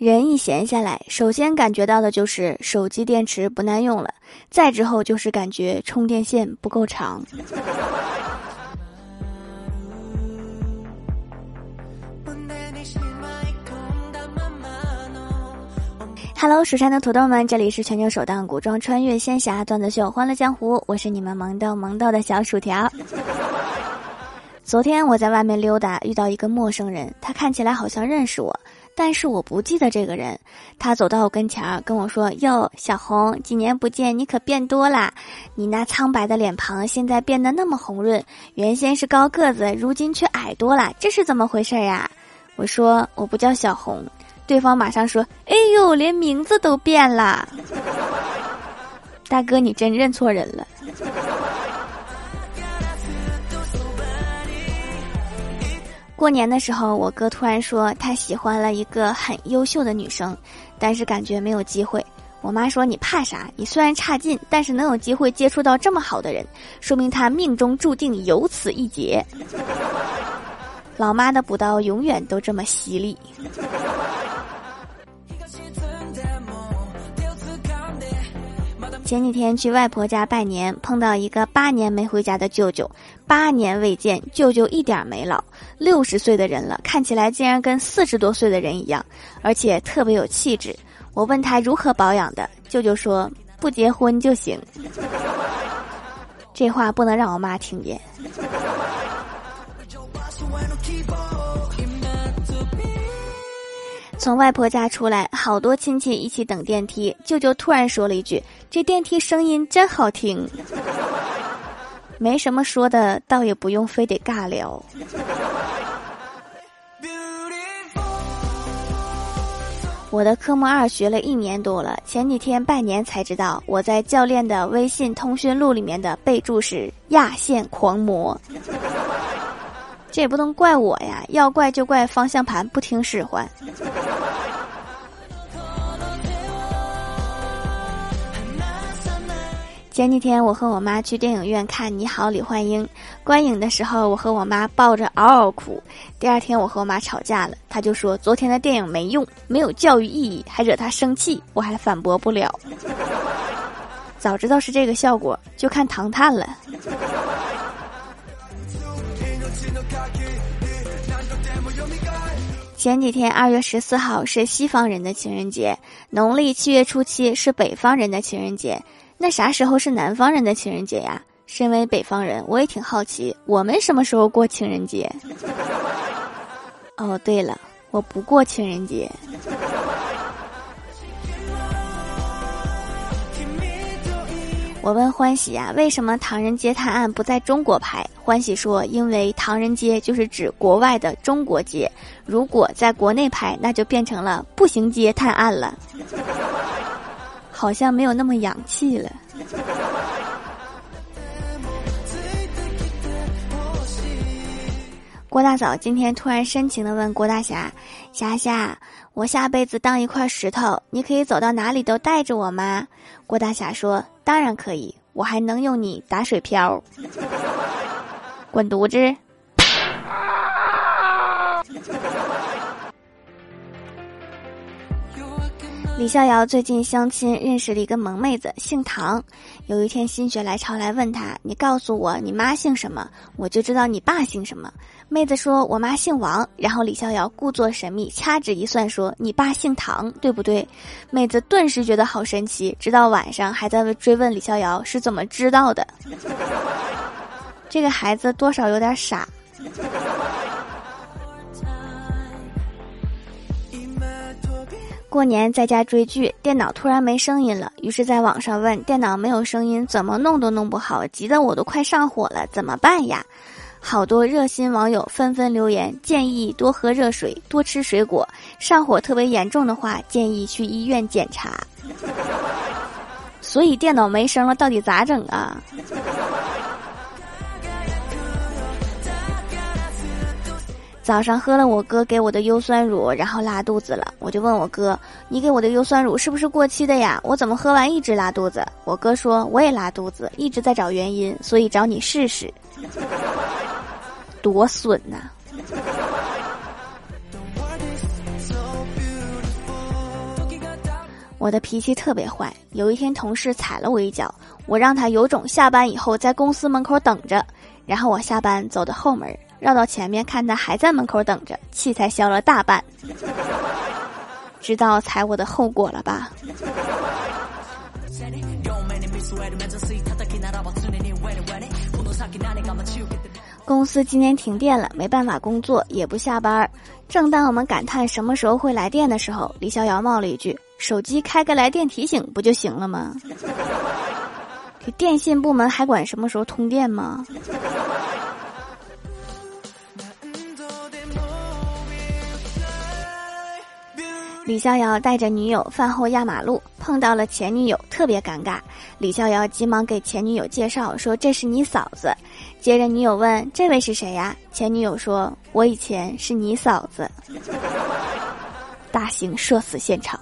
人一闲下来，首先感觉到的就是手机电池不耐用了，再之后就是感觉充电线不够长。Hello，蜀山的土豆们，这里是全球首档古装穿越仙侠段子秀《欢乐江湖》，我是你们萌豆萌豆的小薯条。昨天我在外面溜达，遇到一个陌生人，他看起来好像认识我，但是我不记得这个人。他走到我跟前儿跟我说：“哟，小红，几年不见，你可变多啦！你那苍白的脸庞现在变得那么红润，原先是高个子，如今却矮多了，这是怎么回事呀？”我说：“我不叫小红。”对方马上说：“哎呦，连名字都变了，大哥，你真认错人了。”过年的时候，我哥突然说他喜欢了一个很优秀的女生，但是感觉没有机会。我妈说：“你怕啥？你虽然差劲，但是能有机会接触到这么好的人，说明他命中注定有此一劫。”老妈的补刀永远都这么犀利。前几天去外婆家拜年，碰到一个八年没回家的舅舅，八年未见，舅舅一点没老，六十岁的人了，看起来竟然跟四十多岁的人一样，而且特别有气质。我问他如何保养的，舅舅说不结婚就行。这话不能让我妈听见。从外婆家出来，好多亲戚一起等电梯。舅舅突然说了一句：“这电梯声音真好听。” 没什么说的，倒也不用非得尬聊。我的科目二学了一年多了，前几天拜年才知道，我在教练的微信通讯录里面的备注是“压线狂魔”。这也不能怪我呀，要怪就怪方向盘不听使唤。前几天我和我妈去电影院看《你好，李焕英》，观影的时候我和我妈抱着嗷嗷哭。第二天我和我妈吵架了，她就说昨天的电影没用，没有教育意义，还惹她生气，我还反驳不了。早知道是这个效果，就看《唐探》了。前几天，二月十四号是西方人的情人节，农历七月初七是北方人的情人节。那啥时候是南方人的情人节呀？身为北方人，我也挺好奇，我们什么时候过情人节？哦，对了，我不过情人节。我问欢喜呀，为什么《唐人街探案》不在中国拍？欢喜说，因为唐人街就是指国外的中国街，如果在国内拍，那就变成了步行街探案了，好像没有那么洋气了。郭大嫂今天突然深情的问郭大侠：“霞霞，我下辈子当一块石头，你可以走到哪里都带着我吗？”郭大侠说：“当然可以，我还能用你打水漂。”滚犊子！李逍遥最近相亲认识了一个萌妹子，姓唐。有一天心血来潮来问他：“你告诉我你妈姓什么，我就知道你爸姓什么。”妹子说：“我妈姓王。”然后李逍遥故作神秘，掐指一算说：“你爸姓唐，对不对？”妹子顿时觉得好神奇，直到晚上还在追问李逍遥是怎么知道的。这个孩子多少有点傻。过年在家追剧，电脑突然没声音了，于是在网上问电脑没有声音怎么弄都弄不好，急得我都快上火了，怎么办呀？好多热心网友纷纷留言，建议多喝热水，多吃水果，上火特别严重的话，建议去医院检查。所以电脑没声了，到底咋整啊？早上喝了我哥给我的优酸乳，然后拉肚子了。我就问我哥：“你给我的优酸乳是不是过期的呀？我怎么喝完一直拉肚子？”我哥说：“我也拉肚子，一直在找原因，所以找你试试。”多损呐！我的脾气特别坏，有一天同事踩了我一脚，我让他有种下班以后在公司门口等着，然后我下班走到后门，绕到前面看他还在门口等着，气才消了大半。知道踩我的后果了吧？公司今天停电了，没办法工作，也不下班。正当我们感叹什么时候会来电的时候，李逍遥冒了一句。手机开个来电提醒不就行了吗？这电信部门还管什么时候通电吗？李逍遥带着女友饭后压马路，碰到了前女友，特别尴尬。李逍遥急忙给前女友介绍说：“这是你嫂子。”接着女友问：“这位是谁呀？”前女友说：“我以前是你嫂子。”大型社死现场。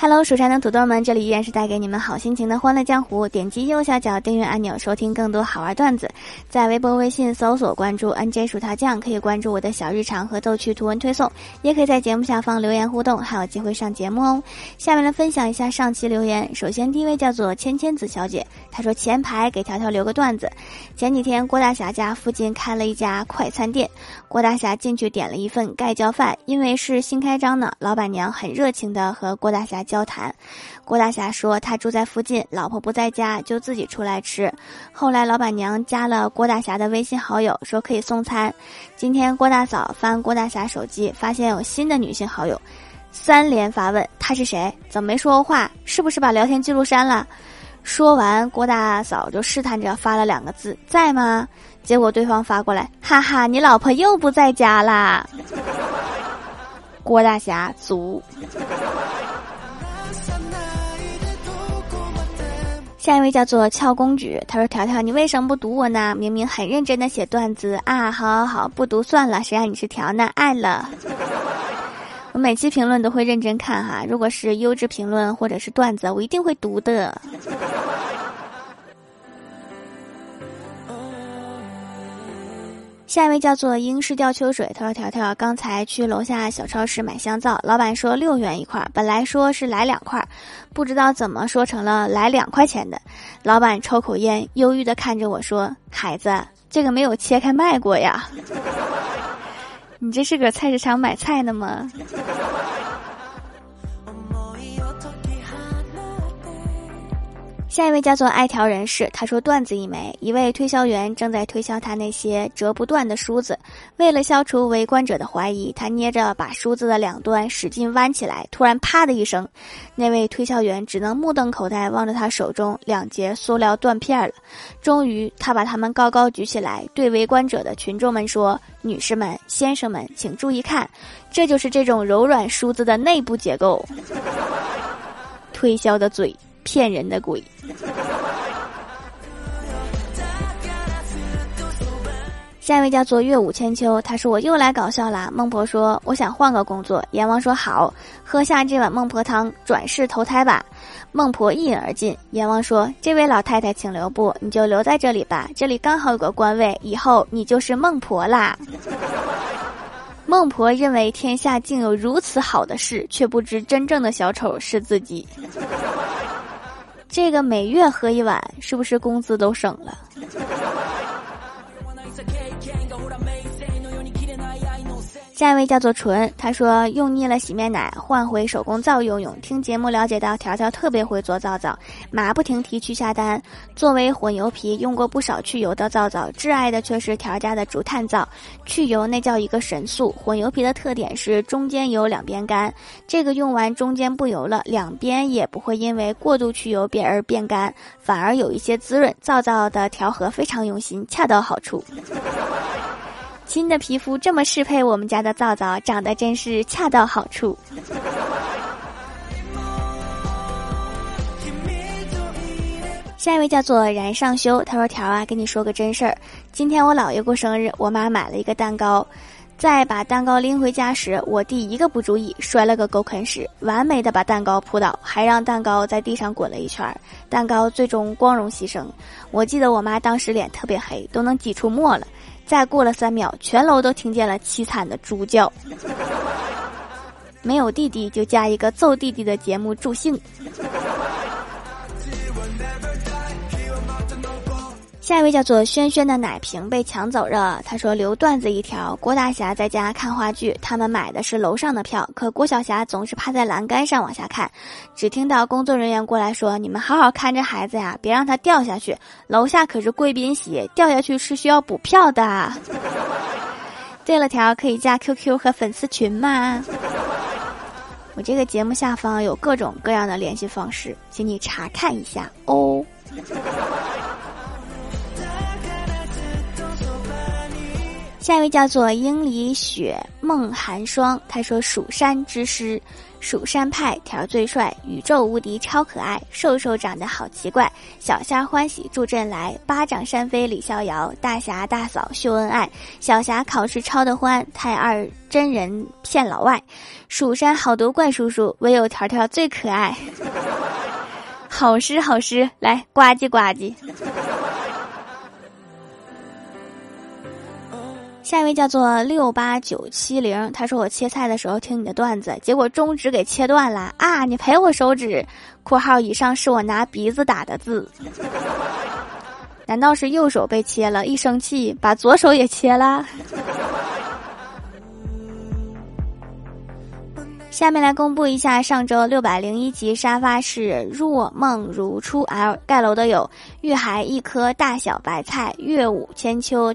Hello，蜀山的土豆们，这里依然是带给你们好心情的欢乐江湖。点击右下角订阅按钮，收听更多好玩段子。在微博、微信搜索关注 “nj 薯条酱”，可以关注我的小日常和逗趣图文推送，也可以在节目下方留言互动，还有机会上节目哦。下面来分享一下上期留言。首先，第一位叫做芊芊子小姐，她说前排给条条留个段子。前几天郭大侠家附近开了一家快餐店，郭大侠进去点了一份盖浇饭，因为是新开张呢，老板娘很热情的和郭大侠。交谈，郭大侠说他住在附近，老婆不在家，就自己出来吃。后来老板娘加了郭大侠的微信好友，说可以送餐。今天郭大嫂翻郭大侠手机，发现有新的女性好友，三连发问他是谁？怎么没说过话？是不是把聊天记录删了？说完，郭大嫂就试探着发了两个字：在吗？结果对方发过来，哈哈，你老婆又不在家啦。郭大侠足。下一位叫做俏公举，他说：“条条，你为什么不读我呢？明明很认真的写段子啊！好好好，不读算了，谁让你是条呢？爱了。我每期评论都会认真看哈，如果是优质评论或者是段子，我一定会读的。”下一位叫做英式吊秋水，他说：“条条刚才去楼下小超市买香皂，老板说六元一块，本来说是来两块，不知道怎么说成了来两块钱的。老板抽口烟，忧郁的看着我说：‘孩子，这个没有切开卖过呀，你这是搁菜市场买菜呢吗？’”下一位叫做爱条人士，他说段子一枚，一位推销员正在推销他那些折不断的梳子，为了消除围观者的怀疑，他捏着把梳子的两端使劲弯起来，突然啪的一声，那位推销员只能目瞪口呆望着他手中两截塑料断片了。终于，他把它们高高举起来，对围观者的群众们说：“女士们、先生们，请注意看，这就是这种柔软梳子的内部结构。”推销的嘴。骗人的鬼。下一位叫做月舞千秋，他说我又来搞笑啦。孟婆说我想换个工作，阎王说好，喝下这碗孟婆汤，转世投胎吧。孟婆一饮而尽，阎王说这位老太太请留步，你就留在这里吧，这里刚好有个官位，以后你就是孟婆啦。孟婆认为天下竟有如此好的事，却不知真正的小丑是自己。这个每月喝一碗，是不是工资都省了？下一位叫做纯，他说用腻了洗面奶，换回手工皂用用。听节目了解到条条特别会做皂皂，马不停蹄去下单。作为混油皮，用过不少去油的皂皂，挚爱的却是条家的竹炭皂。去油那叫一个神速。混油皮的特点是中间油两边干，这个用完中间不油了，两边也不会因为过度去油变而变干，反而有一些滋润。皂皂的调和非常用心，恰到好处。亲的皮肤这么适配我们家的皂皂，长得真是恰到好处。下一位叫做燃上修，他说：“条啊，跟你说个真事儿，今天我姥爷过生日，我妈买了一个蛋糕，在把蛋糕拎回家时，我弟一个不注意摔了个狗啃屎，完美的把蛋糕扑倒，还让蛋糕在地上滚了一圈，蛋糕最终光荣牺牲。我记得我妈当时脸特别黑，都能挤出沫了。”再过了三秒，全楼都听见了凄惨的猪叫。没有弟弟就加一个揍弟弟的节目助兴。下一位叫做轩轩的奶瓶被抢走了。他说留段子一条：郭大侠在家看话剧，他们买的是楼上的票，可郭晓霞总是趴在栏杆上往下看，只听到工作人员过来说：“你们好好看着孩子呀，别让他掉下去。楼下可是贵宾席，掉下去是需要补票的。”对了条可以加 QQ 和粉丝群吗？我这个节目下方有各种各样的联系方式，请你查看一下哦。下一位叫做英里雪梦寒霜，他说：“蜀山之师，蜀山派条最帅，宇宙无敌超可爱，瘦瘦长得好奇怪，小虾欢喜助阵来，巴掌扇飞李逍遥，大侠大嫂秀恩爱，小侠考试抄得欢，太二真人骗老外，蜀山好多怪叔叔，唯有条条最可爱。好诗好诗，来呱唧呱唧。”下一位叫做六八九七零，他说我切菜的时候听你的段子，结果中指给切断了啊！你赔我手指（括号以上是我拿鼻子打的字）。难道是右手被切了？一生气把左手也切了？下面来公布一下上周六百零一集沙发是若梦如初 L 盖楼的有玉海一颗大小白菜月舞千秋。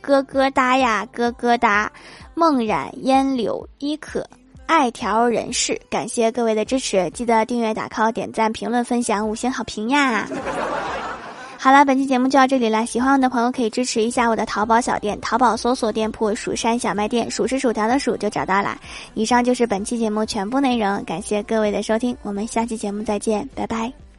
咯咯哒呀，咯咯哒！梦染烟柳依可，爱条人士，感谢各位的支持，记得订阅、打 call、点赞、评论、分享、五星好评呀！好了，本期节目就到这里了，喜欢我的朋友可以支持一下我的淘宝小店，淘宝搜索店铺“蜀山小卖店”，数是薯条的数就找到了。以上就是本期节目全部内容，感谢各位的收听，我们下期节目再见，拜拜。